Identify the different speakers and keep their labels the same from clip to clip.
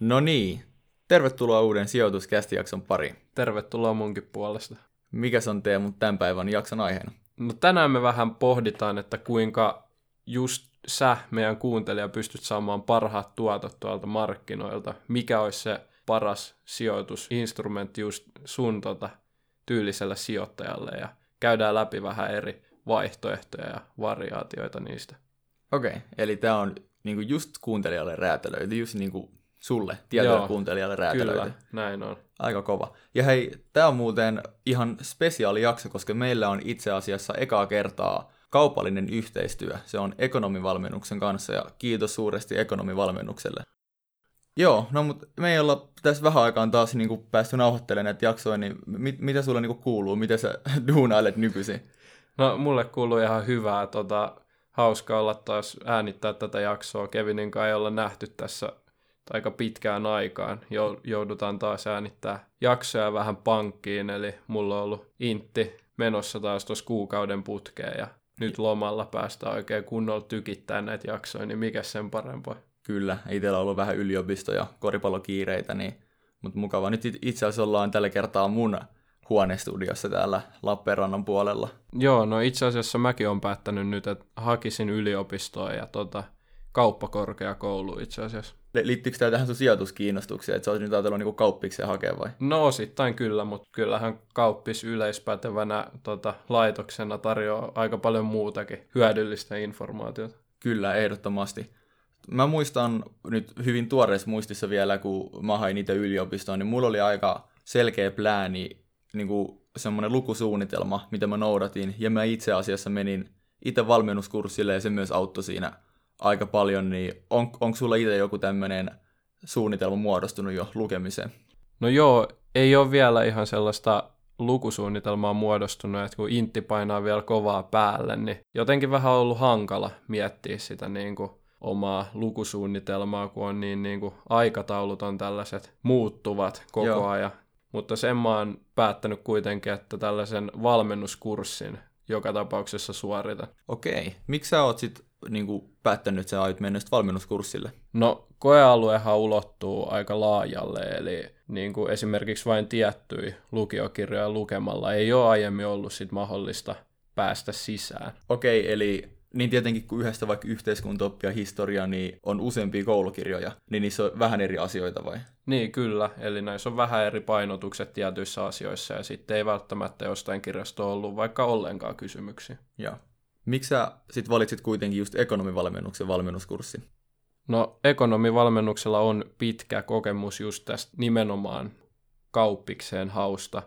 Speaker 1: No niin, tervetuloa uuden sijoituskästijakson pariin.
Speaker 2: Tervetuloa munkin puolesta.
Speaker 1: Mikäs on Teemu tämän päivän jakson aiheena?
Speaker 2: No tänään me vähän pohditaan, että kuinka just sä, meidän kuuntelija, pystyt saamaan parhaat tuotot tuolta markkinoilta. Mikä olisi se paras sijoitusinstrumentti just sun tota, tyyliselle sijoittajalle ja käydään läpi vähän eri vaihtoehtoja ja variaatioita niistä.
Speaker 1: Okei, okay, eli tämä on niinku just kuuntelijalle räätälöity, just niinku sulle, tietylle kuuntelijalle räätälöity.
Speaker 2: Kyllä, näin on.
Speaker 1: Aika kova. Ja hei, tämä on muuten ihan spesiaali jakso, koska meillä on itse asiassa ekaa kertaa kaupallinen yhteistyö. Se on ekonomivalmennuksen kanssa ja kiitos suuresti ekonomivalmennukselle. Joo, no mutta me ei olla tässä vähän aikaan taas niin kuin päästy nauhoittelemaan näitä jaksoja, niin mit, mitä sulle niin kuin kuuluu? Miten sä duunailet nykyisin?
Speaker 2: No mulle kuuluu ihan hyvää. Tota, hauska olla taas äänittää tätä jaksoa. Kevinin kanssa ei olla nähty tässä aika pitkään aikaan. Joudutaan taas äänittää jaksoja vähän pankkiin, eli mulla on ollut intti menossa taas tuossa kuukauden putkeen ja nyt lomalla päästään oikein kunnolla tykittää näitä jaksoja, niin mikä sen parempaa?
Speaker 1: Kyllä, itsellä on ollut vähän yliopisto- ja koripallokiireitä, niin, mutta mukava. Nyt itse asiassa ollaan tällä kertaa mun huonestudiossa täällä Lappeenrannan puolella.
Speaker 2: Joo, no itse asiassa mäkin olen päättänyt nyt, että hakisin yliopistoa ja tota, kauppakorkeakoulu itse asiassa.
Speaker 1: Liittyykö tämä tähän sun sijoituskiinnostukseen, että sä olisit nyt ajatellut niin kauppikseen hakea vai?
Speaker 2: No osittain kyllä, mutta kyllähän kauppis yleispätevänä tota, laitoksena tarjoaa aika paljon muutakin hyödyllistä informaatiota.
Speaker 1: Kyllä, ehdottomasti. Mä muistan nyt hyvin tuoreessa muistissa vielä, kun mä hain niitä yliopistoon, niin mulla oli aika selkeä plääni, niin kuin semmoinen lukusuunnitelma, mitä mä noudatin, ja mä itse asiassa menin itse valmennuskurssille, ja se myös auttoi siinä aika paljon, niin on, onko sulla itse joku tämmöinen suunnitelma muodostunut jo lukemiseen?
Speaker 2: No joo, ei ole vielä ihan sellaista lukusuunnitelmaa muodostunut, että kun intti painaa vielä kovaa päälle, niin jotenkin vähän ollut hankala miettiä sitä niin kuin omaa lukusuunnitelmaa, kun on niin, niin kuin aikataulut on tällaiset muuttuvat koko Joo. ajan. Mutta sen mä oon päättänyt kuitenkin, että tällaisen valmennuskurssin joka tapauksessa suoritan.
Speaker 1: Okei. Miksi sä oot sit niinku päättänyt, että sä aiot mennä valmennuskurssille?
Speaker 2: No, koealuehan ulottuu aika laajalle, eli niin kuin esimerkiksi vain tiettyjä lukiokirjoja lukemalla ei ole aiemmin ollut sit mahdollista päästä sisään.
Speaker 1: Okei, eli niin tietenkin kun yhdestä vaikka yhteiskuntaoppia historia, niin on useampia koulukirjoja, niin niissä on vähän eri asioita vai?
Speaker 2: Niin, kyllä. Eli näissä on vähän eri painotukset tietyissä asioissa ja sitten ei välttämättä jostain kirjasta ollut vaikka ollenkaan kysymyksiä.
Speaker 1: Joo. Miksi sä sit valitsit kuitenkin just ekonomivalmennuksen valmennuskurssin?
Speaker 2: No, ekonomivalmennuksella on pitkä kokemus just tästä nimenomaan kauppikseen hausta.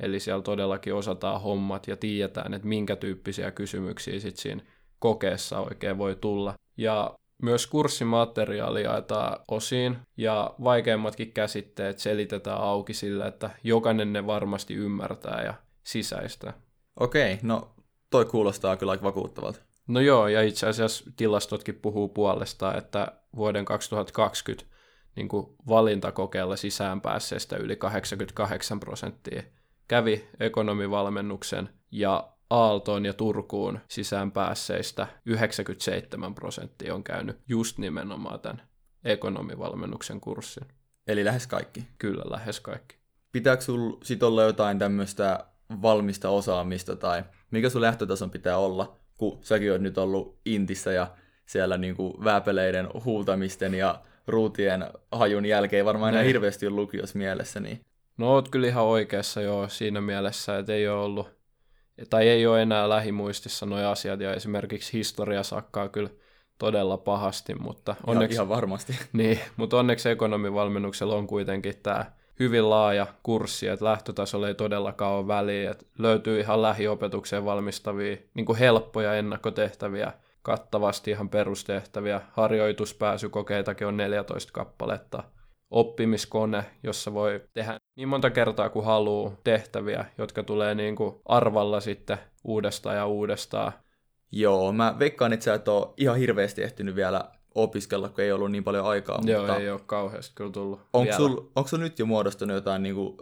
Speaker 2: Eli siellä todellakin osataan hommat ja tiedetään, että minkä tyyppisiä kysymyksiä sitten siinä kokeessa oikein voi tulla. Ja myös kurssimateriaali jaetaan osiin ja vaikeimmatkin käsitteet selitetään auki sillä, että jokainen ne varmasti ymmärtää ja sisäistä.
Speaker 1: Okei, no toi kuulostaa kyllä aika vakuuttavalta.
Speaker 2: No joo, ja itse asiassa tilastotkin puhuu puolestaan, että vuoden 2020 niin kuin valintakokeella sisään päässeestä yli 88 prosenttia kävi ekonomivalmennuksen ja Aaltoon ja Turkuun sisään päässeistä 97 prosenttia on käynyt just nimenomaan tämän ekonomivalmennuksen kurssin.
Speaker 1: Eli lähes kaikki?
Speaker 2: Kyllä, lähes kaikki.
Speaker 1: Pitääkö sinulla sitten olla jotain tämmöistä valmista osaamista tai mikä sun lähtötason pitää olla, kun säkin oot nyt ollut Intissä ja siellä niin kuin vääpeleiden huutamisten ja ruutien hajun jälkeen varmaan enää niin. hirveästi on lukios mielessä. Niin...
Speaker 2: No oot kyllä ihan oikeassa jo siinä mielessä, että ei ole ollut tai ei ole enää lähimuistissa nuo asiat, ja esimerkiksi historia sakkaa kyllä todella pahasti, mutta
Speaker 1: onneksi... Ihan, ihan varmasti.
Speaker 2: Niin, mutta onneksi ekonomivalmennuksella on kuitenkin tämä hyvin laaja kurssi, että lähtötasolla ei todellakaan ole väliä, että löytyy ihan lähiopetukseen valmistavia niin kuin helppoja ennakkotehtäviä, kattavasti ihan perustehtäviä, harjoituspääsykokeitakin on 14 kappaletta, oppimiskone, jossa voi tehdä niin monta kertaa kuin haluaa tehtäviä, jotka tulee niin kuin arvalla sitten uudestaan ja uudestaan.
Speaker 1: Joo, mä veikkaan, että sä et ole ihan hirveästi ehtinyt vielä opiskella, kun ei ollut niin paljon aikaa.
Speaker 2: Joo, mutta ei ole kauheasti kyllä tullut
Speaker 1: Onko sul, onko sul nyt jo muodostunut jotain, niin kuin,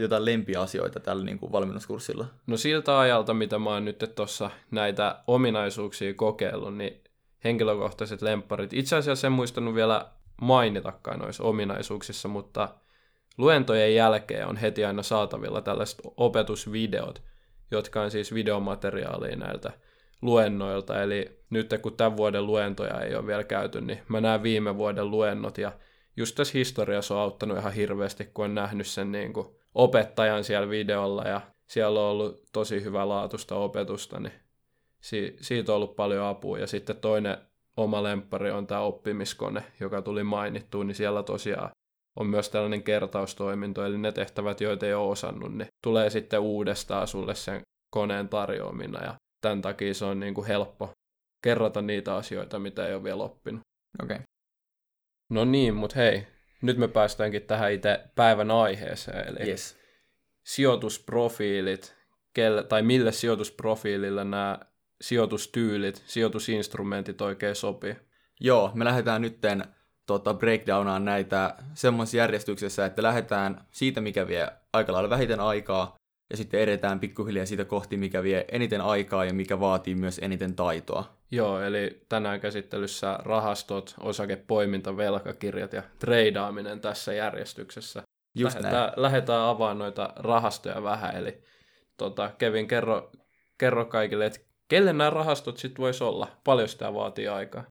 Speaker 1: jotain lempiasioita tällä niin kuin valmennuskurssilla?
Speaker 2: No siltä ajalta, mitä mä oon nyt tuossa näitä ominaisuuksia kokeillut, niin henkilökohtaiset lempparit. Itse asiassa en muistanut vielä mainitakaan noissa ominaisuuksissa, mutta luentojen jälkeen on heti aina saatavilla tällaiset opetusvideot, jotka on siis videomateriaalia näiltä luennoilta. Eli nyt kun tämän vuoden luentoja ei ole vielä käyty, niin mä näen viime vuoden luennot ja just tässä historiassa on auttanut ihan hirveästi, kun on nähnyt sen niin kuin opettajan siellä videolla ja siellä on ollut tosi hyvä laatusta opetusta, niin si- siitä on ollut paljon apua. Ja sitten toinen oma lemppari on tämä oppimiskone, joka tuli mainittuun, niin siellä tosiaan on myös tällainen kertaustoiminto, eli ne tehtävät, joita ei ole osannut, niin tulee sitten uudestaan sulle sen koneen tarjoamina, ja tämän takia se on niin kuin helppo kerrata niitä asioita, mitä ei ole vielä oppinut.
Speaker 1: Okei. Okay.
Speaker 2: No niin, mutta hei, nyt me päästäänkin tähän itse päivän aiheeseen, eli
Speaker 1: Yes.
Speaker 2: sijoitusprofiilit, kelle, tai mille sijoitusprofiilille nämä sijoitustyylit, sijoitusinstrumentit oikein sopii.
Speaker 1: Joo, me lähdetään nytten tota, breakdownaan näitä semmoisessa järjestyksessä, että lähdetään siitä, mikä vie aika lailla vähiten aikaa, ja sitten edetään pikkuhiljaa siitä kohti, mikä vie eniten aikaa ja mikä vaatii myös eniten taitoa.
Speaker 2: Joo, eli tänään käsittelyssä rahastot, osakepoiminta, velkakirjat ja treidaaminen tässä järjestyksessä.
Speaker 1: Just
Speaker 2: lähdetään,
Speaker 1: näin.
Speaker 2: lähdetään avaamaan noita rahastoja vähän, eli tota, Kevin, kerro, kerro kaikille, että kelle nämä rahastot sitten voisi olla? Paljon sitä vaatii aikaa?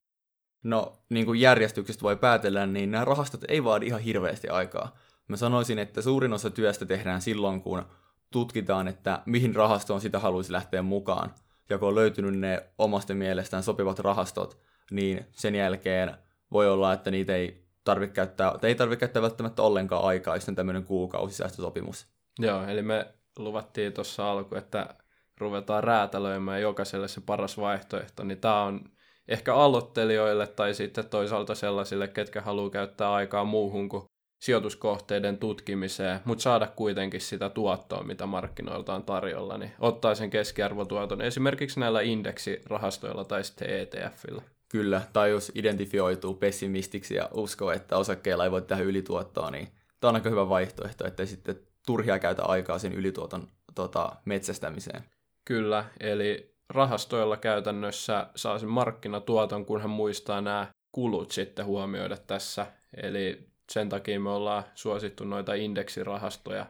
Speaker 1: No, niin kuin järjestyksestä voi päätellä, niin nämä rahastot ei vaadi ihan hirveästi aikaa. Mä sanoisin, että suurin osa työstä tehdään silloin, kun tutkitaan, että mihin rahastoon sitä haluaisi lähteä mukaan. Ja kun on löytynyt ne omasta mielestään sopivat rahastot, niin sen jälkeen voi olla, että niitä ei tarvitse käyttää, tai ei tarvitse käyttää välttämättä ollenkaan aikaa, jos on tämmöinen kuukausisäästösopimus.
Speaker 2: Joo, eli me luvattiin tuossa alku, että ruvetaan räätälöimään jokaiselle se paras vaihtoehto, niin tämä on ehkä aloittelijoille tai sitten toisaalta sellaisille, ketkä haluaa käyttää aikaa muuhun kuin sijoituskohteiden tutkimiseen, mutta saada kuitenkin sitä tuottoa, mitä markkinoilta on tarjolla, niin ottaa sen keskiarvotuoton esimerkiksi näillä indeksirahastoilla tai sitten ETFillä.
Speaker 1: Kyllä, tai jos identifioituu pessimistiksi ja uskoo, että osakkeilla ei voi tehdä ylituottoa, niin tämä on aika hyvä vaihtoehto, ettei sitten turhia käytä aikaa sen ylituoton tota, metsästämiseen.
Speaker 2: Kyllä, eli rahastoilla käytännössä saa sen markkinatuoton, kun hän muistaa nämä kulut sitten huomioida tässä. Eli sen takia me ollaan suosittu noita indeksirahastoja,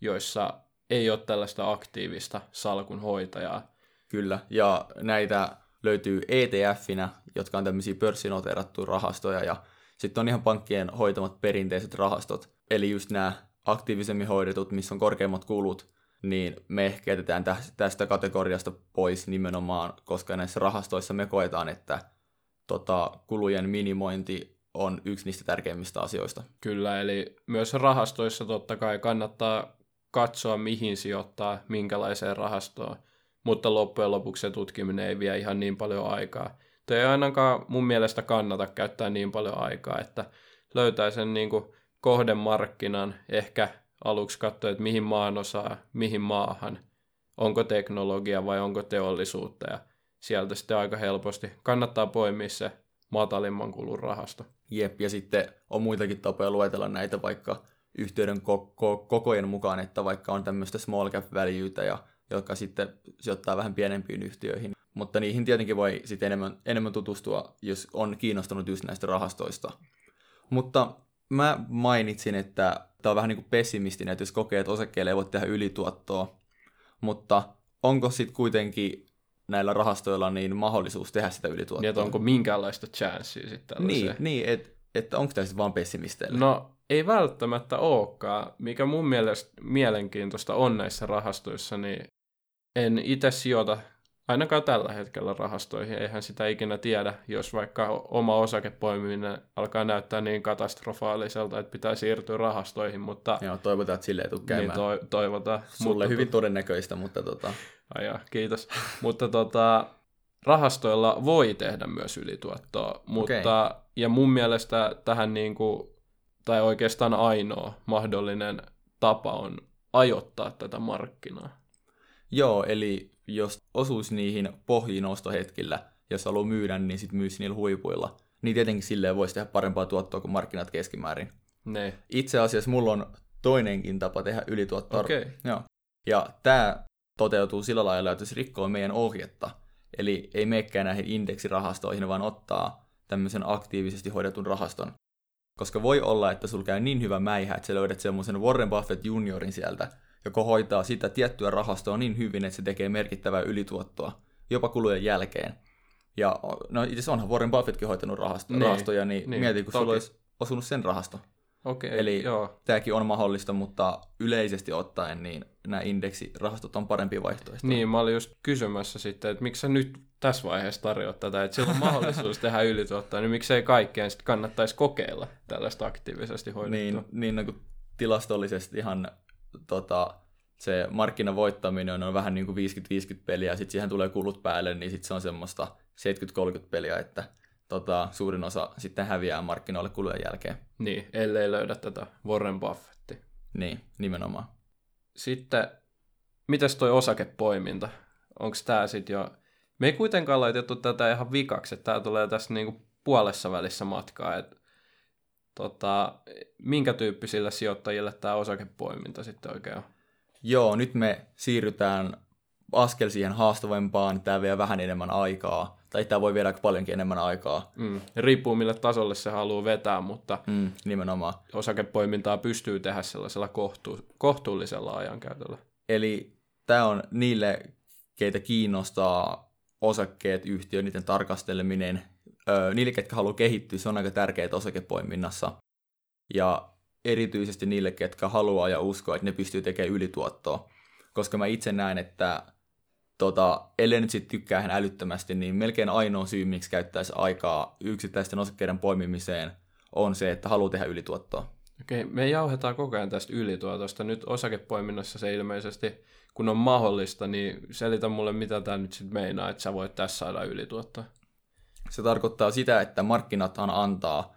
Speaker 2: joissa ei ole tällaista aktiivista salkunhoitajaa.
Speaker 1: Kyllä, ja näitä löytyy ETF-inä, jotka on tämmöisiä pörssinoteerattuja rahastoja, ja sitten on ihan pankkien hoitamat perinteiset rahastot, eli just nämä aktiivisemmin hoidetut, missä on korkeimmat kulut, niin me ehkä jätetään tästä kategoriasta pois nimenomaan, koska näissä rahastoissa me koetaan, että tota, kulujen minimointi on yksi niistä tärkeimmistä asioista.
Speaker 2: Kyllä, eli myös rahastoissa totta kai kannattaa katsoa, mihin sijoittaa, minkälaiseen rahastoon, mutta loppujen lopuksi se tutkiminen ei vie ihan niin paljon aikaa. Tuo ei ainakaan mun mielestä kannata käyttää niin paljon aikaa, että löytää sen niin kuin kohdemarkkinan, ehkä aluksi katsoa, että mihin maan osaa, mihin maahan, onko teknologia vai onko teollisuutta, ja sieltä sitten aika helposti kannattaa poimia se matalimman kulun rahasto.
Speaker 1: Jep, ja sitten on muitakin tapoja luetella näitä vaikka yhtiöiden koko, kokojen mukaan, että vaikka on tämmöistä small cap valueita, ja jotka sitten sijoittaa vähän pienempiin yhtiöihin. Mutta niihin tietenkin voi sitten enemmän, enemmän tutustua, jos on kiinnostunut just näistä rahastoista. Mutta mä mainitsin, että tämä on vähän niin kuin pessimistinen, että jos kokee, että osakkeelle ei voi tehdä ylituottoa, mutta onko sitten kuitenkin näillä rahastoilla niin mahdollisuus tehdä sitä ylituottoa?
Speaker 2: Niin, että onko minkäänlaista chanssiä sitten
Speaker 1: Niin, niin että et onko tämä sitten vaan pessimisteille?
Speaker 2: No, ei välttämättä olekaan. Mikä mun mielestä mielenkiintoista on näissä rahastoissa, niin en itse sijoita ainakaan tällä hetkellä rahastoihin. Eihän sitä ikinä tiedä, jos vaikka oma osakepoimiminen alkaa näyttää niin katastrofaaliselta, että pitää siirtyä rahastoihin, mutta...
Speaker 1: Joo, toivotaan, että silleen ei tule käymään.
Speaker 2: Niin, to- toivotaan.
Speaker 1: Sulle mutta hyvin todennäköistä, mutta tota...
Speaker 2: Aja, kiitos. mutta tota, rahastoilla voi tehdä myös ylituottoa, mutta okay. ja mun mielestä tähän niin kuin, tai oikeastaan ainoa mahdollinen tapa on ajoittaa tätä markkinaa.
Speaker 1: Joo, eli jos osuisi niihin pohjiin ostohetkillä, jos haluaa myydä, niin sitten myisi niillä huipuilla. Niin tietenkin silleen voisi tehdä parempaa tuottoa kuin markkinat keskimäärin.
Speaker 2: Ne.
Speaker 1: Itse asiassa mulla on toinenkin tapa tehdä ylituottoa.
Speaker 2: Okay.
Speaker 1: Joo. Ja tämä toteutuu sillä lailla, että jos rikkoo meidän ohjetta, eli ei menekään näihin indeksirahastoihin, vaan ottaa tämmöisen aktiivisesti hoidetun rahaston, Koska voi olla, että sulla käy niin hyvä mäihä, että sä löydät semmoisen Warren Buffett juniorin sieltä, joka hoitaa sitä tiettyä rahastoa niin hyvin, että se tekee merkittävää ylituottoa, jopa kulujen jälkeen. Ja no itse asiassa onhan Warren Buffettkin hoitanut rahasto, niin, rahastoja, niin, niin mieti, kun toki. sulla olisi osunut sen rahasto.
Speaker 2: Okei,
Speaker 1: Eli
Speaker 2: joo.
Speaker 1: tämäkin on mahdollista, mutta yleisesti ottaen niin nämä indeksirahastot on parempi vaihtoehto.
Speaker 2: Niin, mä olin just kysymässä sitten, että miksi sä nyt tässä vaiheessa tarjoat tätä, että sillä on mahdollisuus tehdä ylituottoa, niin miksei kaikkeen sitten kannattaisi kokeilla tällaista aktiivisesti hoidettua.
Speaker 1: Niin, niin no, tilastollisesti ihan tota, se markkinavoittaminen on vähän niin kuin 50-50 peliä, ja sitten siihen tulee kulut päälle, niin sitten se on semmoista 70-30 peliä, että tota, suurin osa sitten häviää markkinoille kulujen jälkeen.
Speaker 2: Niin, ellei löydä tätä Warren Buffettia.
Speaker 1: Niin, nimenomaan.
Speaker 2: Sitten, mitäs toi osakepoiminta? Onko tämä sitten jo... Me ei kuitenkaan laitettu tätä ihan vikaksi, että tämä tulee tässä niinku puolessa välissä matkaa, että tota, minkä tyyppisille sijoittajille tämä osakepoiminta sitten oikein on?
Speaker 1: Joo, nyt me siirrytään askel siihen haastavempaan, tämä vie vähän enemmän aikaa, tai tämä voi viedä paljonkin enemmän aikaa.
Speaker 2: Mm. Riippuu mille tasolle se haluaa vetää, mutta
Speaker 1: mm, nimenomaan.
Speaker 2: osakepoimintaa pystyy tehdä sellaisella kohtu- kohtuullisella ajankäytöllä.
Speaker 1: Eli tämä on niille, keitä kiinnostaa osakkeet, yhtiö, niiden tarkasteleminen, niille, ketkä haluaa kehittyä, se on aika tärkeää osakepoiminnassa. Ja erityisesti niille, ketkä haluaa ja uskoo, että ne pystyy tekemään ylituottoa. Koska mä itse näen, että tota, ellei nyt sitten tykkää ihan älyttömästi, niin melkein ainoa syy, miksi käyttäisi aikaa yksittäisten osakkeiden poimimiseen, on se, että haluaa tehdä ylituottoa.
Speaker 2: Okei, me jauhetaan koko ajan tästä ylituotosta. Nyt osakepoiminnassa se ilmeisesti, kun on mahdollista, niin selitä mulle, mitä tämä nyt sitten meinaa, että sä voit tässä saada ylituottoa.
Speaker 1: Se tarkoittaa sitä, että markkinathan antaa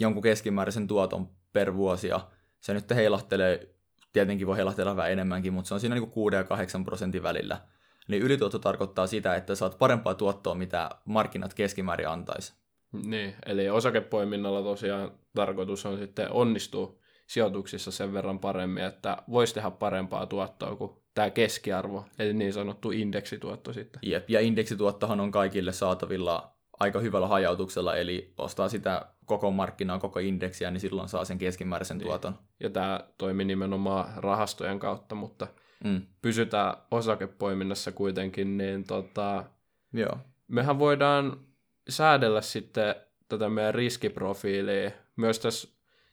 Speaker 1: jonkun keskimääräisen tuoton per vuosi, ja se nyt heilahtelee, tietenkin voi heilahtella vähän enemmänkin, mutta se on siinä niin 6 ja 8 prosentin välillä. Niin ylituotto tarkoittaa sitä, että saat parempaa tuottoa, mitä markkinat keskimäärin antaisi.
Speaker 2: Niin, eli osakepoiminnalla tosiaan tarkoitus on sitten onnistua sijoituksissa sen verran paremmin, että voisi tehdä parempaa tuottoa kuin tämä keskiarvo, eli niin sanottu indeksituotto sitten.
Speaker 1: Jep, ja indeksituottohan on kaikille saatavilla aika hyvällä hajautuksella, eli ostaa sitä koko markkinaa, koko indeksiä, niin silloin saa sen keskimääräisen niin. tuoton.
Speaker 2: Ja tämä toimii nimenomaan rahastojen kautta, mutta mm. pysytään osakepoiminnassa kuitenkin, niin tota,
Speaker 1: Joo.
Speaker 2: mehän voidaan säädellä sitten tätä meidän riskiprofiilia. Myös tässä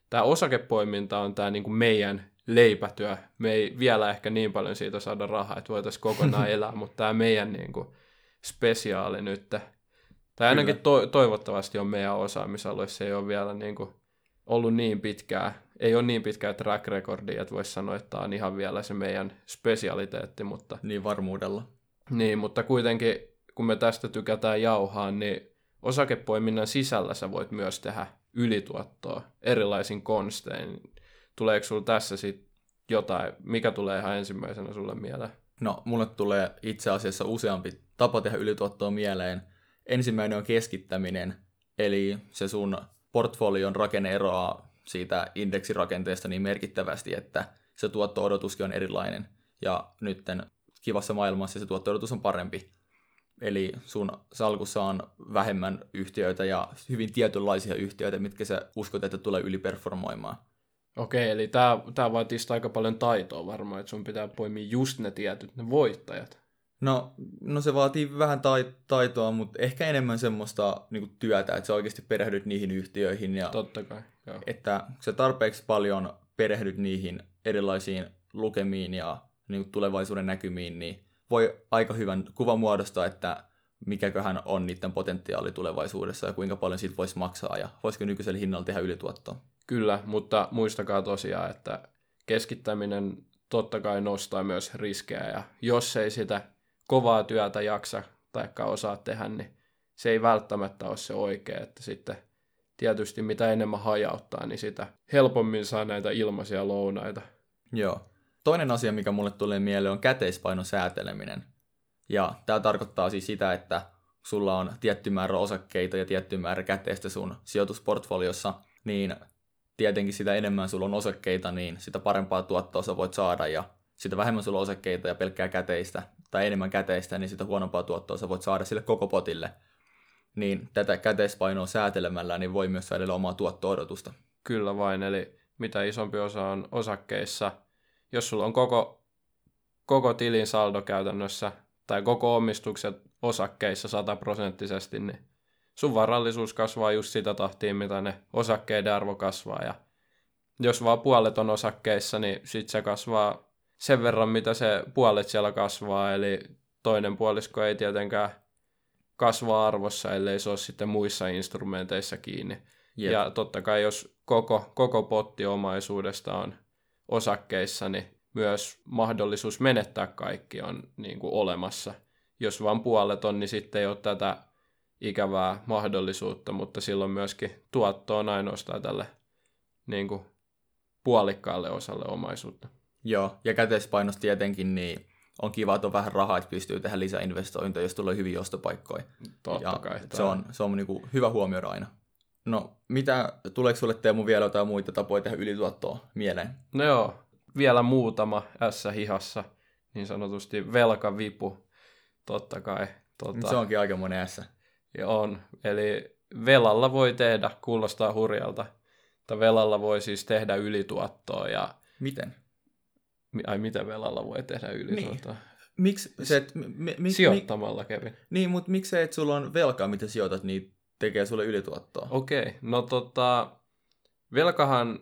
Speaker 2: tämä osakepoiminta on tämä niin meidän leipätyö. Me ei vielä ehkä niin paljon siitä saada rahaa, että voitaisiin kokonaan elää, mutta tämä meidän niin kuin spesiaali nyt. Tai ainakin to- toivottavasti on meidän osaamisalue. Se ei ole vielä niin kuin ollut niin pitkää, ei ole niin pitkää track recordia, että voisi sanoa, että tämä on ihan vielä se meidän spesialiteetti. Mutta...
Speaker 1: Niin varmuudella.
Speaker 2: Niin, mutta kuitenkin kun me tästä tykätään jauhaa, niin osakepoiminnan sisällä sä voit myös tehdä ylituottoa erilaisin konstein. Tuleeko sulla tässä sitten jotain, mikä tulee ihan ensimmäisenä sulle mieleen?
Speaker 1: No, mulle tulee itse asiassa useampi tapa tehdä ylituottoa mieleen. Ensimmäinen on keskittäminen, eli se sun portfolion rakenne eroaa siitä indeksirakenteesta niin merkittävästi, että se tuotto-odotuskin on erilainen. Ja nytten kivassa maailmassa se tuotto-odotus on parempi. Eli sun salkussa on vähemmän yhtiöitä ja hyvin tietynlaisia yhtiöitä, mitkä sä uskot, että tulee yliperformoimaan.
Speaker 2: Okei, eli tämä, vaatii aika paljon taitoa varmaan, että sun pitää poimia just ne tietyt, ne voittajat.
Speaker 1: No, no se vaatii vähän taitoa, mutta ehkä enemmän semmoista niin kuin työtä, että sä oikeasti perehdyt niihin yhtiöihin. Ja
Speaker 2: Totta kai, joo.
Speaker 1: Että sä tarpeeksi paljon perehdyt niihin erilaisiin lukemiin ja niin kuin tulevaisuuden näkymiin, niin voi aika hyvän kuvan muodostaa, että mikäköhän on niiden potentiaali tulevaisuudessa ja kuinka paljon siitä voisi maksaa ja voisiko nykyisellä hinnalla tehdä ylituottoa.
Speaker 2: Kyllä, mutta muistakaa tosiaan, että keskittäminen totta kai nostaa myös riskejä ja jos ei sitä kovaa työtä jaksa tai osaa tehdä, niin se ei välttämättä ole se oikea, että sitten tietysti mitä enemmän hajauttaa, niin sitä helpommin saa näitä ilmaisia lounaita.
Speaker 1: Joo. Toinen asia, mikä mulle tulee mieleen, on käteispainon sääteleminen. Ja tämä tarkoittaa siis sitä, että sulla on tietty määrä osakkeita ja tietty määrä käteistä sun sijoitusportfoliossa, niin tietenkin sitä enemmän sulla on osakkeita, niin sitä parempaa tuottoa sä voit saada, ja sitä vähemmän sulla on osakkeita ja pelkkää käteistä, tai enemmän käteistä, niin sitä huonompaa tuottoa sä voit saada sille koko potille. Niin tätä käteispainoa säätelemällä niin voi myös saada omaa tuotto-odotusta.
Speaker 2: Kyllä vain, eli mitä isompi osa on osakkeissa, jos sulla on koko, koko tilin saldo käytännössä, tai koko omistukset osakkeissa sataprosenttisesti, niin sun varallisuus kasvaa just sitä tahtia, mitä ne osakkeiden arvo kasvaa. Ja jos vaan puolet on osakkeissa, niin sit se kasvaa sen verran, mitä se puolet siellä kasvaa, eli toinen puolisko ei tietenkään kasvaa arvossa, ellei se ole sitten muissa instrumenteissa kiinni. Jep. Ja totta kai, jos koko, koko potti omaisuudesta on osakkeissa, niin myös mahdollisuus menettää kaikki on niin kuin olemassa. Jos vain puolet on, niin sitten ei ole tätä ikävää mahdollisuutta, mutta silloin myöskin tuotto on ainoastaan tälle niin kuin puolikkaalle osalle omaisuutta.
Speaker 1: Joo, ja käteispainosta tietenkin niin on kiva, että on vähän rahaa, että pystyy tehdä lisäinvestointeja, jos tulee hyviä ostopaikkoja.
Speaker 2: Totta ja kai.
Speaker 1: Se on, se on niin kuin hyvä huomioida aina. No, mitä, tuleeko sulle Teemu vielä jotain muita tapoja tehdä ylituottoa mieleen?
Speaker 2: No joo, vielä muutama ässä hihassa, niin sanotusti velkavipu, totta kai. Tota,
Speaker 1: se onkin aika monen.
Speaker 2: Ja on, eli velalla voi tehdä, kuulostaa hurjalta, mutta velalla voi siis tehdä ylituottoa. Ja...
Speaker 1: Miten?
Speaker 2: Ai miten velalla voi tehdä ylituottoa? Niin.
Speaker 1: Miksi se, et,
Speaker 2: mi, mi, Sijoittamalla kävin.
Speaker 1: Niin, mutta miksi se, että sulla on velkaa, mitä sijoitat, niin tekee sulle ylituottoa?
Speaker 2: Okei, okay. no tota, velkahan,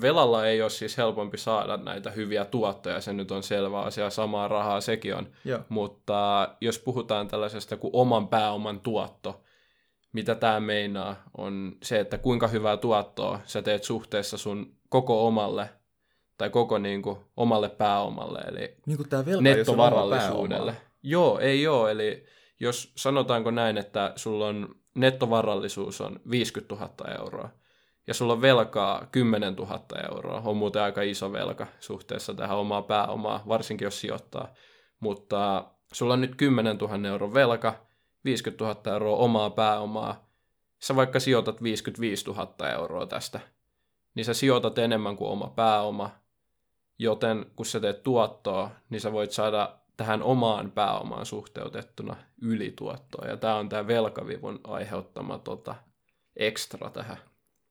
Speaker 2: velalla ei ole siis helpompi saada näitä hyviä tuottoja, se nyt on selvä asia, samaa rahaa sekin on.
Speaker 1: Joo.
Speaker 2: Mutta jos puhutaan tällaisesta kuin oman pääoman tuotto, mitä tämä meinaa, on se, että kuinka hyvää tuottoa sä teet suhteessa sun koko omalle tai koko niin kuin, omalle pääomalle, eli
Speaker 1: niin kuin tämä velka
Speaker 2: nettovarallisuudelle. Joo, ei ole, eli jos sanotaanko näin, että sulla on nettovarallisuus on 50 000 euroa, ja sulla on velkaa 10 000 euroa, on muuten aika iso velka suhteessa tähän omaa pääomaa, varsinkin jos sijoittaa, mutta sulla on nyt 10 000 euron velka, 50 000 euroa omaa pääomaa, sä vaikka sijoitat 55 000 euroa tästä, niin sä sijoitat enemmän kuin oma pääoma, joten kun sä teet tuottoa, niin sä voit saada tähän omaan pääomaan suhteutettuna ylituottoa. Ja tämä on tämä velkavivun aiheuttama tota, ekstra tähän.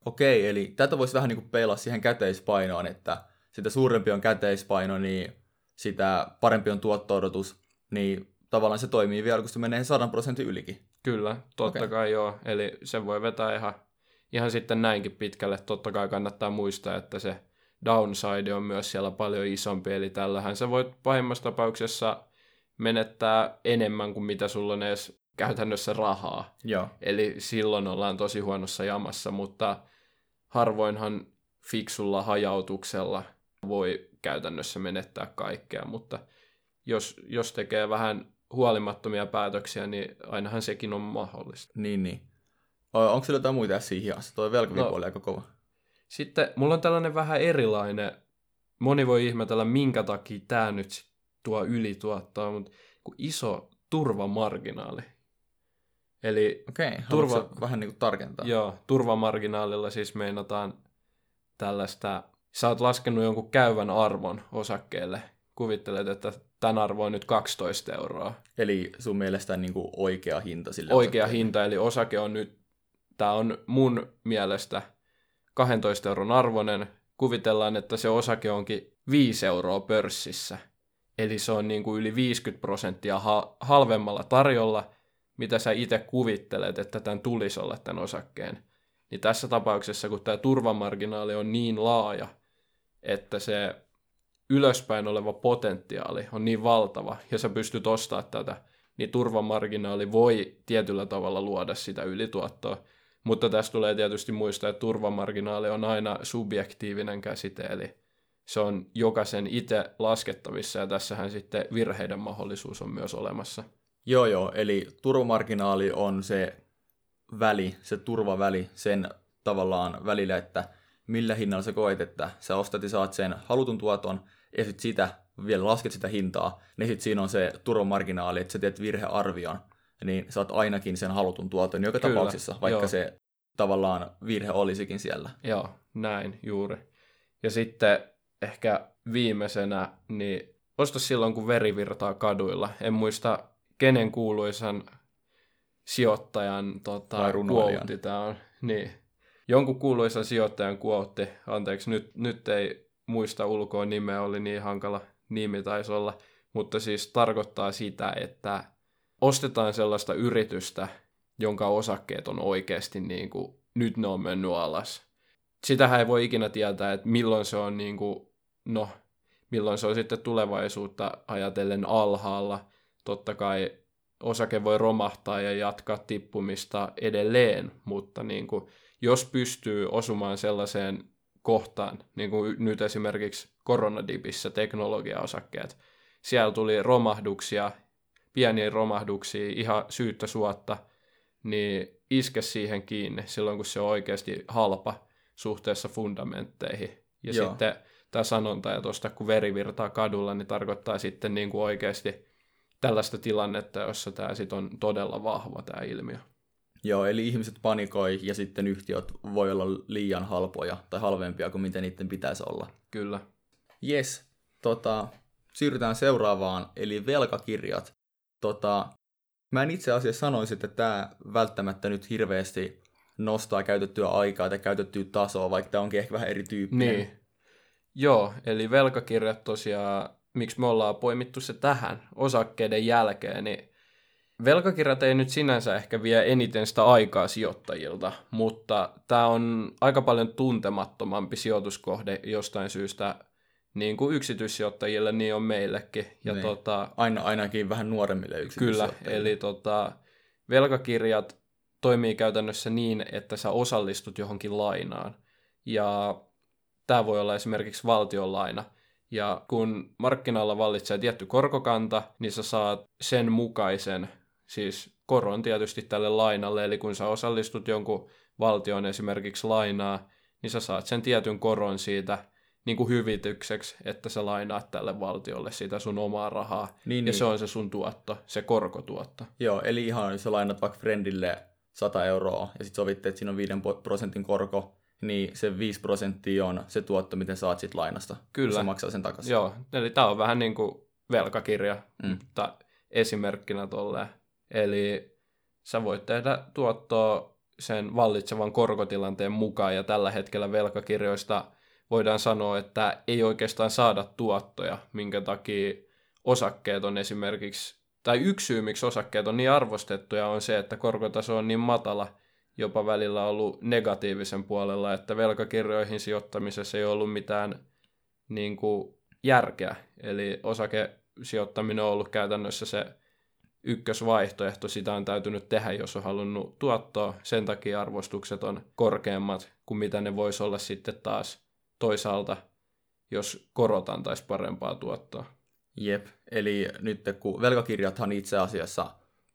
Speaker 1: Okei, eli tätä voisi vähän niin kuin peilaa siihen käteispainoon, että sitä suurempi on käteispaino, niin sitä parempi on tuotto-odotus, niin tavallaan se toimii vielä, kun se menee 100 prosentin ylikin.
Speaker 2: Kyllä, totta okay. kai joo. Eli se voi vetää ihan, ihan sitten näinkin pitkälle. Totta kai kannattaa muistaa, että se downside on myös siellä paljon isompi, eli tällähän sä voit pahimmassa tapauksessa menettää enemmän kuin mitä sulla on edes käytännössä rahaa.
Speaker 1: Joo.
Speaker 2: Eli silloin ollaan tosi huonossa jamassa, mutta harvoinhan fiksulla hajautuksella voi käytännössä menettää kaikkea, mutta jos, jos tekee vähän huolimattomia päätöksiä, niin ainahan sekin on mahdollista.
Speaker 1: Niin, niin. Onko sillä jotain muita siihen Tuo velkavipu no, aika kova.
Speaker 2: Sitten mulla on tällainen vähän erilainen, moni voi ihmetellä, minkä takia tämä nyt tuo ylituottoa, mutta iso turvamarginaali. Eli
Speaker 1: Okei, turva... vähän niin kuin tarkentaa?
Speaker 2: Joo, turvamarginaalilla siis meinataan tällaista, sä oot laskenut jonkun käyvän arvon osakkeelle, kuvittelet, että tämän arvo on nyt 12 euroa.
Speaker 1: Eli sun mielestä niin kuin oikea hinta sille
Speaker 2: Oikea osakkeelle. hinta, eli osake on nyt, tämä on mun mielestä 12 euron arvoinen, kuvitellaan, että se osake onkin 5 euroa pörssissä. Eli se on niin kuin yli 50 prosenttia ha- halvemmalla tarjolla, mitä sä itse kuvittelet, että tämän tulisi olla tämän osakkeen. Niin tässä tapauksessa, kun tämä turvamarginaali on niin laaja, että se ylöspäin oleva potentiaali on niin valtava, ja sä pystyt ostamaan tätä, niin turvamarginaali voi tietyllä tavalla luoda sitä ylituottoa. Mutta tässä tulee tietysti muistaa, että turvamarginaali on aina subjektiivinen käsite, eli se on jokaisen itse laskettavissa, ja tässähän sitten virheiden mahdollisuus on myös olemassa.
Speaker 1: Joo, joo, eli turvamarginaali on se väli, se turvaväli sen tavallaan välillä, että millä hinnalla sä koet, että sä ostat ja saat sen halutun tuoton, ja sitten sitä vielä lasket sitä hintaa, niin sitten siinä on se turvamarginaali, että sä teet virhearvion, niin saat ainakin sen halutun tuoton joka Kyllä, tapauksessa, vaikka joo. se tavallaan virhe olisikin siellä.
Speaker 2: Joo, näin juuri. Ja sitten ehkä viimeisenä, niin osta silloin, kun veri virtaa kaduilla. En muista, kenen kuuluisan sijoittajan tota,
Speaker 1: tämä
Speaker 2: on. Niin. jonkun kuuluisan sijoittajan kuotti, anteeksi, nyt, nyt ei muista ulkoa nimeä, oli niin hankala nimi taisi olla, mutta siis tarkoittaa sitä, että ostetaan sellaista yritystä, jonka osakkeet on oikeasti niin kuin, nyt ne on mennyt alas. Sitähän ei voi ikinä tietää, että milloin se on niin kuin, no, milloin se on sitten tulevaisuutta ajatellen alhaalla. Totta kai osake voi romahtaa ja jatkaa tippumista edelleen, mutta niin kuin, jos pystyy osumaan sellaiseen kohtaan, niin kuin nyt esimerkiksi koronadipissä teknologiaosakkeet, siellä tuli romahduksia, pieniä romahduksia ihan syyttä suotta, niin iske siihen kiinni silloin, kun se on oikeasti halpa suhteessa fundamentteihin. Ja Joo. sitten tämä sanonta, että tuosta kun veri virtaa kadulla, niin tarkoittaa sitten niin kuin oikeasti tällaista tilannetta, jossa tämä sitten on todella vahva tämä ilmiö.
Speaker 1: Joo, eli ihmiset panikoi ja sitten yhtiöt voi olla liian halpoja tai halvempia kuin miten niiden pitäisi olla.
Speaker 2: Kyllä.
Speaker 1: Yes, tota, siirrytään seuraavaan, eli velkakirjat. Tota, mä en itse asiassa sanoisi, että tämä välttämättä nyt hirveästi nostaa käytettyä aikaa tai käytettyä tasoa, vaikka tämä onkin ehkä vähän erityyppinen.
Speaker 2: Niin. Joo, eli velkakirjat tosiaan, miksi me ollaan poimittu se tähän osakkeiden jälkeen, niin velkakirjat ei nyt sinänsä ehkä vie eniten sitä aikaa sijoittajilta, mutta tämä on aika paljon tuntemattomampi sijoituskohde jostain syystä niin kuin yksityissijoittajille, niin on meillekin.
Speaker 1: Ja niin. tota, Aina, ainakin vähän nuoremmille yksityissijoittajille.
Speaker 2: Kyllä, eli tota, velkakirjat toimii käytännössä niin, että sä osallistut johonkin lainaan. Ja tämä voi olla esimerkiksi valtionlaina. Ja kun markkinoilla vallitsee tietty korkokanta, niin sä saat sen mukaisen, siis koron tietysti tälle lainalle, eli kun sä osallistut jonkun valtion esimerkiksi lainaa, niin sä saat sen tietyn koron siitä niin kuin hyvitykseksi, että sä lainaat tälle valtiolle sitä sun omaa rahaa, niin, ja niin. se on se sun tuotto, se korkotuotto.
Speaker 1: Joo, eli ihan jos sä lainat vaikka friendille 100 euroa, ja sitten sovitte, että siinä on 5 prosentin korko, niin se 5 prosenttia on se tuotto, miten saat sit lainasta.
Speaker 2: Kyllä.
Speaker 1: Se maksaa sen takaisin.
Speaker 2: Joo, eli tämä on vähän niin kuin velkakirja, mm. mutta esimerkkinä tolleen. Eli sä voit tehdä tuottoa sen vallitsevan korkotilanteen mukaan, ja tällä hetkellä velkakirjoista voidaan sanoa, että ei oikeastaan saada tuottoja, minkä takia osakkeet on esimerkiksi, tai yksi syy, miksi osakkeet on niin arvostettuja, on se, että korkotaso on niin matala, jopa välillä ollut negatiivisen puolella, että velkakirjoihin sijoittamisessa ei ollut mitään niin kuin, järkeä. Eli osakesijoittaminen on ollut käytännössä se ykkösvaihtoehto. Sitä on täytynyt tehdä, jos on halunnut tuottoa. Sen takia arvostukset on korkeammat kuin mitä ne voisi olla sitten taas toisaalta, jos korot antaisi parempaa tuottoa.
Speaker 1: Jep, eli nyt kun velkakirjathan itse asiassa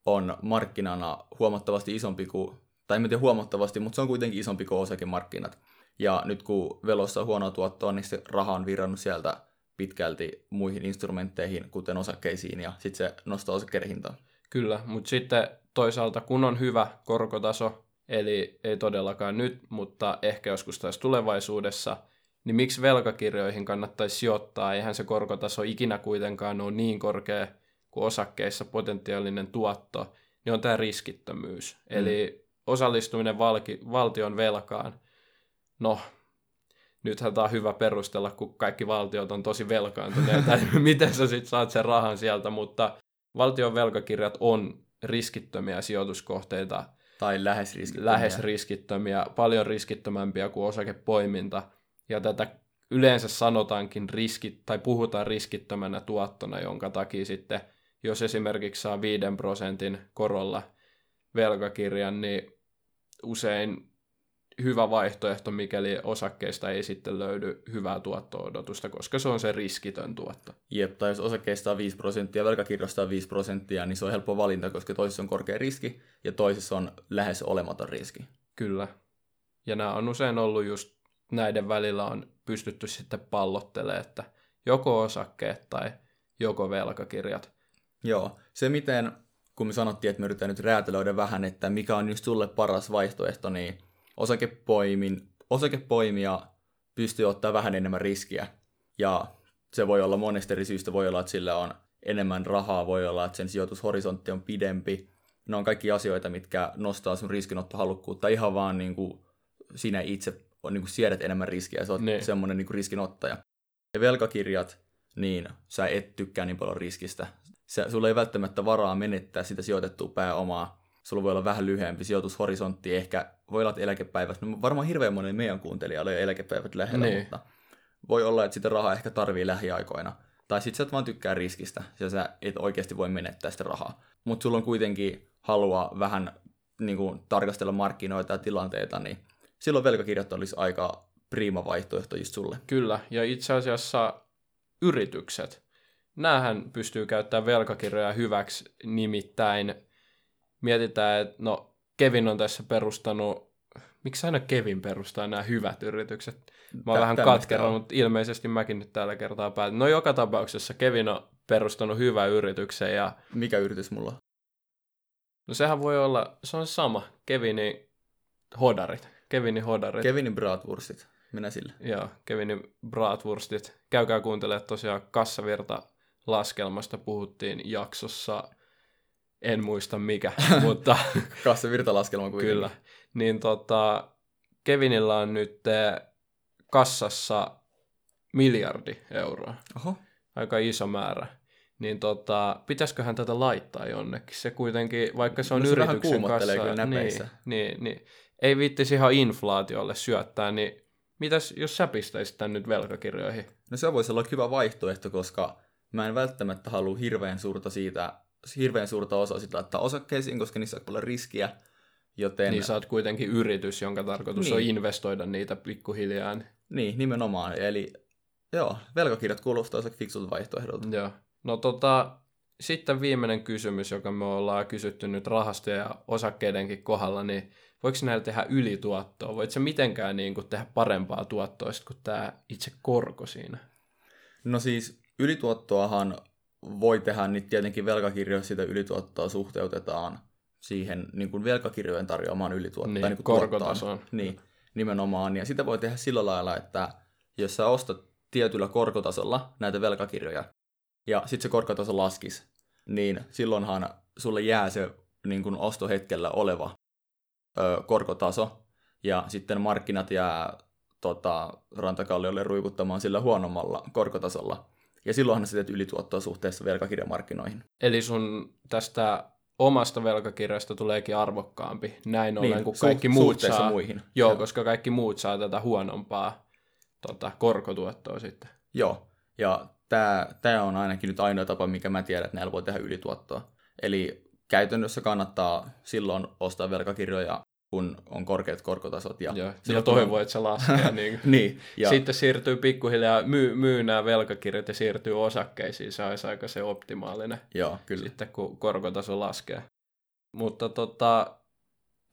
Speaker 1: on markkinana huomattavasti isompi kuin tai en tiedä huomattavasti, mutta se on kuitenkin isompi kuin osakemarkkinat. Ja nyt kun velossa on huonoa tuottoa, niin se raha on virrannut sieltä pitkälti muihin instrumentteihin, kuten osakkeisiin, ja sitten se nostaa osakkeiden hintaa.
Speaker 2: Kyllä, mutta sitten toisaalta kun on hyvä korkotaso, eli ei todellakaan nyt, mutta ehkä joskus taas tulevaisuudessa, niin miksi velkakirjoihin kannattaisi sijoittaa? Eihän se korkotaso ikinä kuitenkaan ole niin korkea kuin osakkeissa potentiaalinen tuotto, niin on tämä riskittömyys. Mm. Eli osallistuminen valki, valtion velkaan, no, nythän tämä on hyvä perustella, kun kaikki valtiot on tosi velkaantuneita, miten sä sitten saat sen rahan sieltä, mutta valtion velkakirjat on riskittömiä sijoituskohteita.
Speaker 1: Tai lähes riskittömiä.
Speaker 2: Lähes riskittömiä, paljon riskittömämpiä kuin osakepoiminta. Ja tätä yleensä sanotaankin riski, tai puhutaan riskittömänä tuottona, jonka takia sitten, jos esimerkiksi saa 5 prosentin korolla velkakirjan, niin usein hyvä vaihtoehto, mikäli osakkeista ei sitten löydy hyvää tuotto-odotusta, koska se on se riskitön tuotto.
Speaker 1: Jep, tai jos osakkeista on 5 prosenttia ja velkakirjoista on 5 prosenttia, niin se on helppo valinta, koska toisessa on korkea riski ja toisessa on lähes olematon riski.
Speaker 2: Kyllä. Ja nämä on usein ollut just näiden välillä on pystytty sitten pallottelemaan, että joko osakkeet tai joko velkakirjat.
Speaker 1: Joo, se miten kun me sanottiin, että me yritetään nyt räätälöidä vähän, että mikä on just sulle paras vaihtoehto, niin osakepoimin, osakepoimia pystyy ottaa vähän enemmän riskiä. Ja se voi olla monesta eri syystä, voi olla, että sillä on enemmän rahaa, voi olla, että sen sijoitushorisontti on pidempi. Ne on kaikki asioita, mitkä nostaa sun riskinottohalukkuutta ihan vaan niin kuin sinä itse on, niin kuin siedät enemmän riskiä ja sä oot
Speaker 2: Niin.
Speaker 1: semmoinen niin kuin riskinottaja. Ja velkakirjat, niin sä et tykkää niin paljon riskistä. Sä, sulla ei välttämättä varaa menettää sitä sijoitettua pääomaa. Sulla voi olla vähän lyhyempi sijoitushorisontti, ehkä voi olla, että eläkepäivät, no varmaan hirveän monen meidän kuuntelijalle ei eläkepäivät lähellä,
Speaker 2: Niin.
Speaker 1: mutta voi olla, että sitä rahaa ehkä tarvii lähiaikoina. Tai sit sä et vaan tykkää riskistä, ja sä et oikeasti voi menettää sitä rahaa. Mutta sulla on kuitenkin halua vähän niin kuin, tarkastella markkinoita ja tilanteita, niin silloin velkakirjat olisi aika prima vaihtoehto just sulle.
Speaker 2: Kyllä, ja itse asiassa yritykset, näähän pystyy käyttämään velkakirjoja hyväksi, nimittäin mietitään, että no Kevin on tässä perustanut, miksi aina Kevin perustaa nämä hyvät yritykset? Mä oon
Speaker 1: Tä-
Speaker 2: vähän katkera, mutta ilmeisesti mäkin nyt tällä kertaa päätin. No joka tapauksessa Kevin on perustanut hyvän yrityksen ja
Speaker 1: Mikä yritys mulla on?
Speaker 2: no sehän voi olla, se on sama, Kevinin hodarit, Kevinin hodarit.
Speaker 1: Kevinin Bratwurstit. Minä sille.
Speaker 2: Joo, Kevinin Bratwurstit. Käykää kuuntelemaan tosiaan kassavirta laskelmasta puhuttiin jaksossa, en muista mikä, mutta
Speaker 1: Kassa virtalaskelma kuitenkin.
Speaker 2: kyllä. Niin tota, Kevinillä on nyt eh, kassassa miljardi euroa,
Speaker 1: Oho.
Speaker 2: aika iso määrä. Niin tota, pitäisiköhän tätä laittaa jonnekin? Se kuitenkin, vaikka se on
Speaker 1: No se
Speaker 2: yrityksen
Speaker 1: näpeissä.
Speaker 2: niin, niin, niin, ei viittisi ihan inflaatiolle syöttää, niin mitäs jos sä pistäisit tän nyt velkakirjoihin?
Speaker 1: No se voisi olla hyvä vaihtoehto, koska mä en välttämättä halua hirveän suurta siitä, hirveän suurta osaa sitä laittaa osakkeisiin, koska niissä on paljon riskiä. Joten
Speaker 2: Niin sä oot kuitenkin yritys, jonka tarkoitus on
Speaker 1: Niin.
Speaker 2: investoida niitä pikkuhiljaa.
Speaker 1: Niin, nimenomaan. Eli joo, velkakirjat kuulostaa fiksulta vaihtoehdolta.
Speaker 2: Joo. No tota, sitten viimeinen kysymys, joka me ollaan kysytty nyt rahastoja ja osakkeidenkin kohdalla, niin voiko näillä tehdä ylituottoa? Voit sä mitenkään niin kuin tehdä parempaa tuottoa sit kuin tämä itse korko siinä?
Speaker 1: No siis ylituottoahan voi tehdä, niin tietenkin velkakirjoissa sitä ylituottoa suhteutetaan siihen niin kuin velkakirjojen tarjoamaan ylituottoon.
Speaker 2: Niin,
Speaker 1: tai niin kuin
Speaker 2: korkotasoon.
Speaker 1: Niin, nimenomaan. Ja sitä voi tehdä sillä lailla, että jos sä ostat tietyllä korkotasolla näitä velkakirjoja, ja sitten se korkotaso laskisi, niin silloinhan sulle jää se niin kuin ostohetkellä oleva ö, korkotaso, ja sitten markkinat jää tota, rantakalliolle ruikuttamaan sillä huonommalla korkotasolla. Ja silloinhan sä teet ylituottoa suhteessa velkakirjamarkkinoihin.
Speaker 2: Eli sun tästä omasta velkakirjasta tuleekin arvokkaampi näin ollen, kun
Speaker 1: suht-
Speaker 2: kaikki muut
Speaker 1: suhteessa
Speaker 2: saa.
Speaker 1: muihin.
Speaker 2: Joo,
Speaker 1: Joo.
Speaker 2: koska kaikki muut saa tätä huonompaa tota, korkotuottoa sitten.
Speaker 1: Joo, ja tämä on ainakin nyt ainoa tapa, mikä mä tiedän, että näillä voi tehdä ylituottoa. Eli käytännössä kannattaa silloin ostaa velkakirjoja, kun on korkeat korkotasot. Ja,
Speaker 2: Ja, ja toivoo, että se laskee. niin.
Speaker 1: Niin, ja
Speaker 2: Sitten siirtyy pikkuhiljaa, myy, myy nämä velkakirjat ja siirtyy osakkeisiin. Se olisi aika se optimaalinen
Speaker 1: joo, kyllä.
Speaker 2: sitten, kun korkotaso laskee. Mutta tota,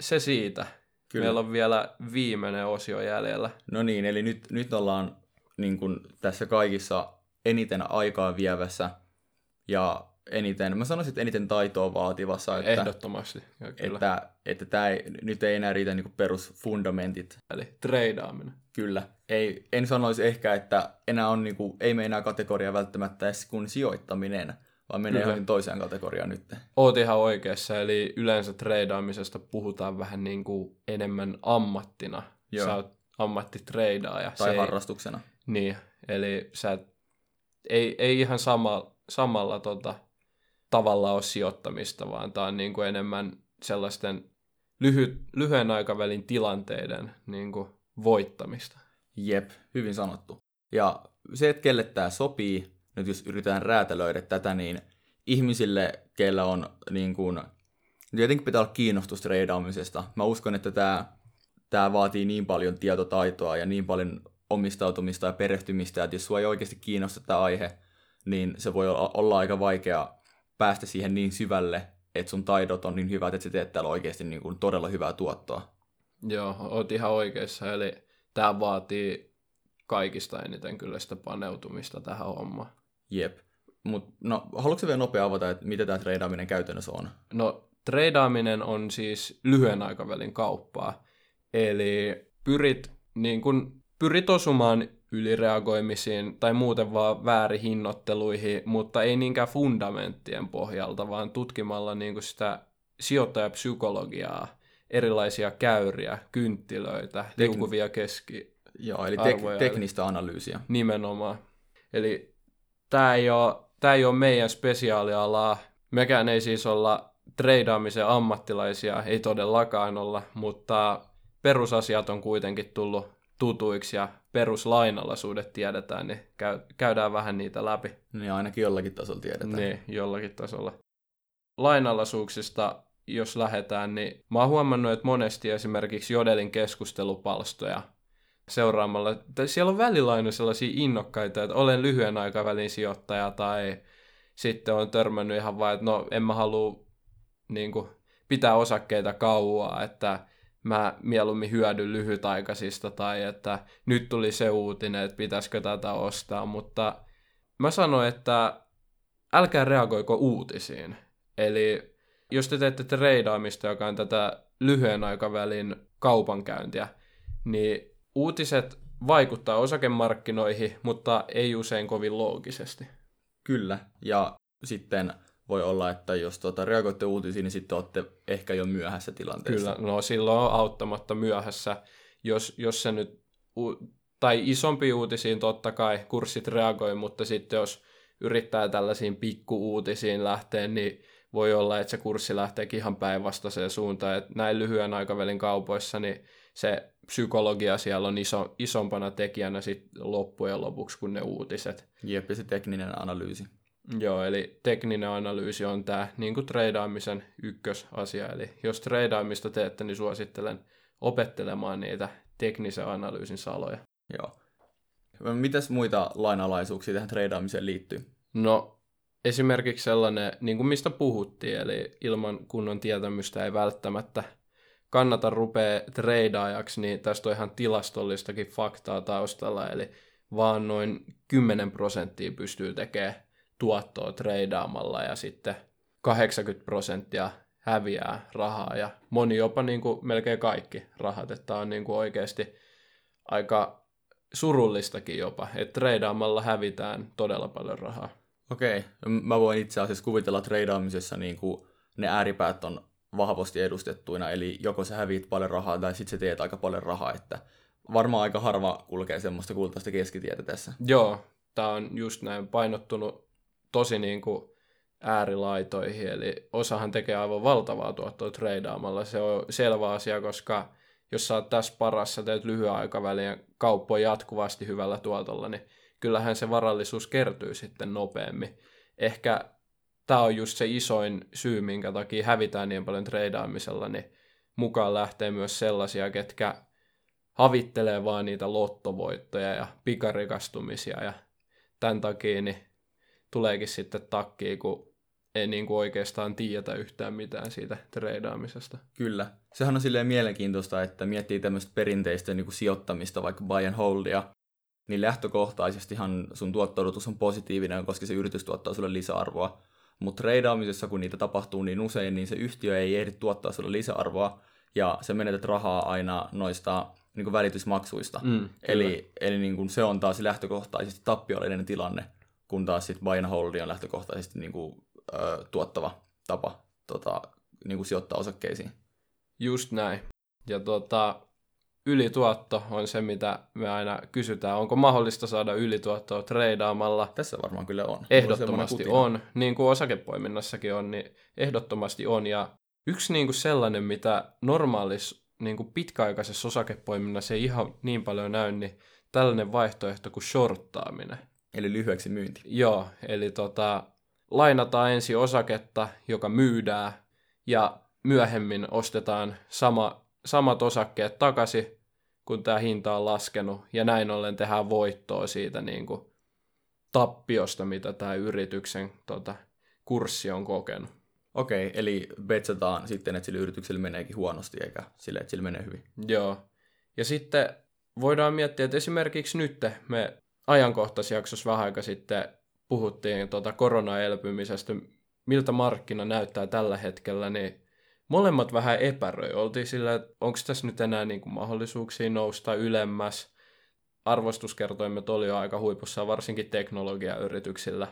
Speaker 2: se siitä.
Speaker 1: kyllä.
Speaker 2: Meillä on vielä viimeinen osio jäljellä.
Speaker 1: No niin, eli nyt, nyt ollaan niin kuin tässä kaikissa eniten aikaa vievässä ja eniten, mä sanoisin, että eniten taitoa vaativassa, että,
Speaker 2: Ehdottomasti. Ja kyllä.
Speaker 1: että, että tämä ei, nyt ei enää riitä niin kuin perusfundamentit.
Speaker 2: Eli treidaaminen.
Speaker 1: Kyllä. Ei, en sanoisi ehkä, että enää on, niin kuin, ei mene enää kategoria välttämättä edes kuin sijoittaminen, vaan menee
Speaker 2: Kyllä.
Speaker 1: johonkin toiseen kategoriaan nyt.
Speaker 2: Oot ihan oikeassa, eli yleensä treidaamisesta puhutaan vähän niin kuin enemmän ammattina.
Speaker 1: Joo.
Speaker 2: Sä oot ammattitreidaaja.
Speaker 1: Tai
Speaker 2: Se ei-
Speaker 1: harrastuksena.
Speaker 2: Niin, eli sä et, ei, ei ihan sama, samalla tota, tavalla ole sijoittamista, vaan tämä on niin kuin enemmän sellaisten lyhy, lyhyen aikavälin tilanteiden niin kuin voittamista.
Speaker 1: Jep, hyvin sanottu. Ja se, että kelle tämä sopii, nyt jos yritetään räätälöidä tätä, niin ihmisille, keillä on niin kuin, tietenkin pitää olla kiinnostus treidaamisesta. Mä uskon, että tämä, tämä vaatii niin paljon tietotaitoa ja niin paljon omistautumista ja perehtymistä, että jos sua ei oikeasti kiinnosta tämä aihe, niin se voi olla, olla aika vaikea päästä siihen niin syvälle, että sun taidot on niin hyvät, että sä teet täällä oikeasti niin kuin todella hyvää tuottoa.
Speaker 2: Joo, oot ihan oikeassa, eli tämä vaatii kaikista eniten kyllä sitä paneutumista tähän hommaan.
Speaker 1: Jep. Mut, no, haluatko vielä nopea avata, että mitä tämä treidaaminen käytännössä on?
Speaker 2: No, treidaaminen on siis lyhyen aikavälin kauppaa. Eli pyrit, niin kun, pyrit osumaan ylireagoimisiin tai muuten vaan väärihinnoitteluihin, mutta ei niinkään fundamenttien pohjalta, vaan tutkimalla niin kuin sitä sijoittajapsykologiaa. erilaisia käyriä, kynttilöitä,
Speaker 1: Tekn-
Speaker 2: liukuvia keski,
Speaker 1: Joo, eli tek- teknistä analyysiä.
Speaker 2: Nimenomaan. Eli tämä ei ole, tää ei ole meidän spesiaalialaa. Mekään ei siis olla treidaamisen ammattilaisia, ei todellakaan olla, mutta perusasiat on kuitenkin tullut tutuiksi ja peruslainalaisuudet tiedetään, niin käy, käydään vähän niitä läpi.
Speaker 1: Niin ainakin jollakin tasolla tiedetään.
Speaker 2: Niin, jollakin tasolla. Lainalaisuuksista, jos lähdetään, niin mä oon huomannut, että monesti esimerkiksi Jodelin keskustelupalstoja seuraamalla, tai siellä on välillä aina sellaisia innokkaita, että olen lyhyen aikavälin sijoittaja, tai sitten on törmännyt ihan vaan, että no en mä halua niin kuin, pitää osakkeita kauaa, että mä mieluummin hyödyn lyhytaikaisista, tai että nyt tuli se uutinen, että pitäisikö tätä ostaa, mutta mä sanoin, että älkää reagoiko uutisiin. Eli jos te teette treidaamista, joka on tätä lyhyen aikavälin kaupankäyntiä, niin uutiset vaikuttaa osakemarkkinoihin, mutta ei usein kovin loogisesti.
Speaker 1: Kyllä, ja sitten voi olla, että jos tuota, reagoitte uutisiin, niin sitten olette ehkä jo myöhässä tilanteessa.
Speaker 2: Kyllä, no silloin on auttamatta myöhässä, jos, jos se nyt, tai isompi uutisiin totta kai kurssit reagoi, mutta sitten jos yrittää tällaisiin pikkuuutisiin lähteä, niin voi olla, että se kurssi lähteekin ihan päinvastaiseen suuntaan. Että näin lyhyen aikavälin kaupoissa, niin se psykologia siellä on iso, isompana tekijänä sit loppujen lopuksi kuin ne uutiset.
Speaker 1: Jep, se tekninen analyysi.
Speaker 2: Joo, eli tekninen analyysi on tämä niin kuin treidaamisen ykkösasia. Eli jos treidaamista teette, niin suosittelen opettelemaan niitä teknisen analyysin saloja.
Speaker 1: Joo. Mitäs muita lainalaisuuksia tähän treidaamiseen liittyy?
Speaker 2: No, esimerkiksi sellainen, niin kuin mistä puhuttiin, eli ilman kunnon tietämystä ei välttämättä kannata rupea treidaajaksi, niin tästä on ihan tilastollistakin faktaa taustalla, eli vaan noin 10 prosenttia pystyy tekemään tuottoa treidaamalla ja sitten 80 prosenttia häviää rahaa ja moni jopa niin kuin melkein kaikki rahat, että on niin kuin oikeasti aika surullistakin jopa, että treidaamalla hävitään todella paljon rahaa.
Speaker 1: Okei, mä voin itse asiassa kuvitella treidaamisessa niin kuin ne ääripäät on vahvasti edustettuina, eli joko sä häviit paljon rahaa tai sitten sä teet aika paljon rahaa, että varmaan aika harva kulkee semmoista kultaista keskitietä tässä.
Speaker 2: Joo, tämä on just näin painottunut tosi niin kuin äärilaitoihin, eli osahan tekee aivan valtavaa tuottoa treidaamalla. Se on selvä asia, koska jos sä oot tässä parassa, teet lyhyen aikavälin kauppoja jatkuvasti hyvällä tuotolla, niin kyllähän se varallisuus kertyy sitten nopeammin. Ehkä tämä on just se isoin syy, minkä takia hävitään niin paljon treidaamisella, niin mukaan lähtee myös sellaisia, ketkä havittelee vaan niitä lottovoittoja ja pikarikastumisia ja tämän takia niin tuleekin sitten takkiin, kun ei niin kuin oikeastaan tiedetä yhtään mitään siitä treidaamisesta.
Speaker 1: Kyllä. Sehän on silleen mielenkiintoista, että miettii tämmöistä perinteistä niin kuin sijoittamista, vaikka buy and holdia, niin lähtökohtaisestihan sun tuotto on positiivinen, koska se yritys tuottaa sulle lisäarvoa. Mutta treidaamisessa, kun niitä tapahtuu niin usein, niin se yhtiö ei ehdi tuottaa sulle lisäarvoa, ja se menetät rahaa aina noista niin kuin välitysmaksuista.
Speaker 2: Mm,
Speaker 1: eli eli niin kuin se on taas lähtökohtaisesti tappiollinen tilanne, kun taas sitten buy and hold on lähtökohtaisesti niin kuin, ö, tuottava tapa tota, niin kuin sijoittaa osakkeisiin.
Speaker 2: Just näin. Ja tota, ylituotto on se, mitä me aina kysytään. Onko mahdollista saada ylituottoa treidaamalla?
Speaker 1: Tässä varmaan kyllä on.
Speaker 2: Ehdottomasti on. Niin kuin osakepoiminnassakin on, niin ehdottomasti on. Ja yksi niin kuin sellainen, mitä normaalis niin kuin pitkäaikaisessa osakepoiminnassa ei ihan niin paljon näy, niin tällainen vaihtoehto kuin shorttaaminen.
Speaker 1: Eli lyhyeksi myynti.
Speaker 2: Joo, eli tota, lainataan ensin osaketta, joka myydään, ja myöhemmin ostetaan sama, samat osakkeet takaisin, kun tämä hinta on laskenut, ja näin ollen tehdään voittoa siitä niin kuin, tappiosta, mitä tämä yrityksen tota, kurssi on kokenut.
Speaker 1: Okei, eli betsataan sitten, että sillä yrityksellä meneekin huonosti, eikä sille, että sillä menee hyvin.
Speaker 2: Joo. Ja sitten voidaan miettiä, että esimerkiksi nyt me ajankohtaisjaksossa vähän aika sitten puhuttiin tuota koronaelpymisestä, miltä markkina näyttää tällä hetkellä, niin molemmat vähän epäröi. Oltiin sillä, että onko tässä nyt enää niin kuin mahdollisuuksia nousta ylemmäs. Arvostuskertoimet oli jo aika huipussa, varsinkin teknologiayrityksillä.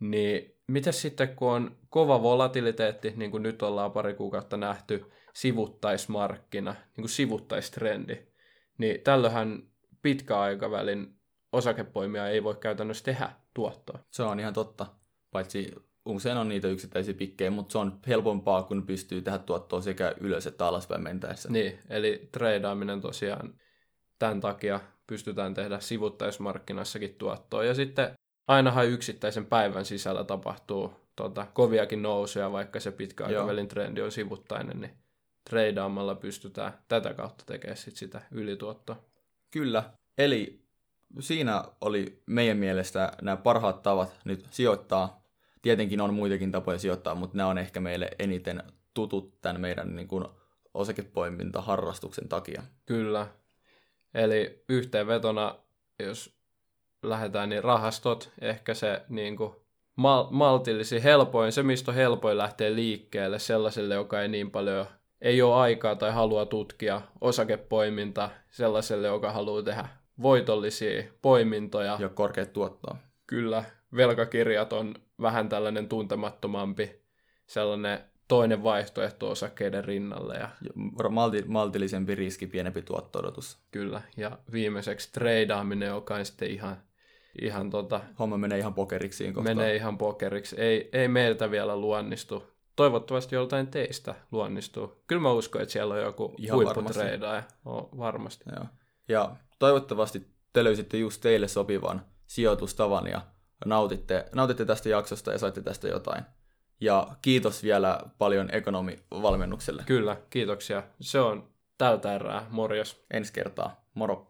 Speaker 2: Niin miten sitten, kun on kova volatiliteetti, niin kuin nyt ollaan pari kuukautta nähty, sivuttaismarkkina, niin kuin sivuttaistrendi, niin tällöinhän pitkäaikavälin osakepoimia ei voi käytännössä tehdä tuottoa.
Speaker 1: Se on ihan totta, paitsi usein on niitä yksittäisiä pikkejä, mutta se on helpompaa, kun pystyy tehdä tuottoa sekä ylös että alaspäin mentäessä.
Speaker 2: Niin, eli treidaaminen tosiaan tämän takia pystytään tehdä sivuttaismarkkinassakin tuottoa. Ja sitten ainahan yksittäisen päivän sisällä tapahtuu tota, koviakin nousuja, vaikka se pitkäaikavälin trendi on sivuttainen, niin treidaamalla pystytään tätä kautta tekemään sit sitä ylituottoa.
Speaker 1: Kyllä, eli siinä oli meidän mielestä nämä parhaat tavat nyt sijoittaa. Tietenkin on muitakin tapoja sijoittaa, mutta nämä on ehkä meille eniten tutut tämän meidän niin kuin, osakepoimintaharrastuksen takia.
Speaker 2: Kyllä. Eli yhteenvetona, jos lähdetään, niin rahastot, ehkä se niin kuin, mal- maltillisi helpoin, se mistä on helpoin lähtee liikkeelle sellaiselle, joka ei niin paljon ei ole aikaa tai halua tutkia osakepoiminta sellaiselle, joka haluaa tehdä voitollisia poimintoja.
Speaker 1: Ja korkeat tuottoa.
Speaker 2: Kyllä, velkakirjat on vähän tällainen tuntemattomampi, sellainen toinen vaihtoehto osakkeiden rinnalle. Ja...
Speaker 1: Malti, maltillisempi riski, pienempi tuotto-odotus.
Speaker 2: Kyllä, ja viimeiseksi treidaaminen, joka on sitten ihan, ihan tota...
Speaker 1: Homma menee ihan pokeriksi kohtaan.
Speaker 2: Menee ihan pokeriksi. Ei, ei meiltä vielä luonnistu. Toivottavasti joltain teistä luonnistuu. Kyllä mä uskon, että siellä on joku huipputreidaaja. Varmasti. varmasti.
Speaker 1: Joo. Ja toivottavasti te löysitte just teille sopivan sijoitustavan ja nautitte, nautitte tästä jaksosta ja saitte tästä jotain. Ja kiitos vielä paljon ekonomivalmennukselle.
Speaker 2: Kyllä, kiitoksia. Se on tältä erää. Morjos.
Speaker 1: Ensi kertaa. Moro.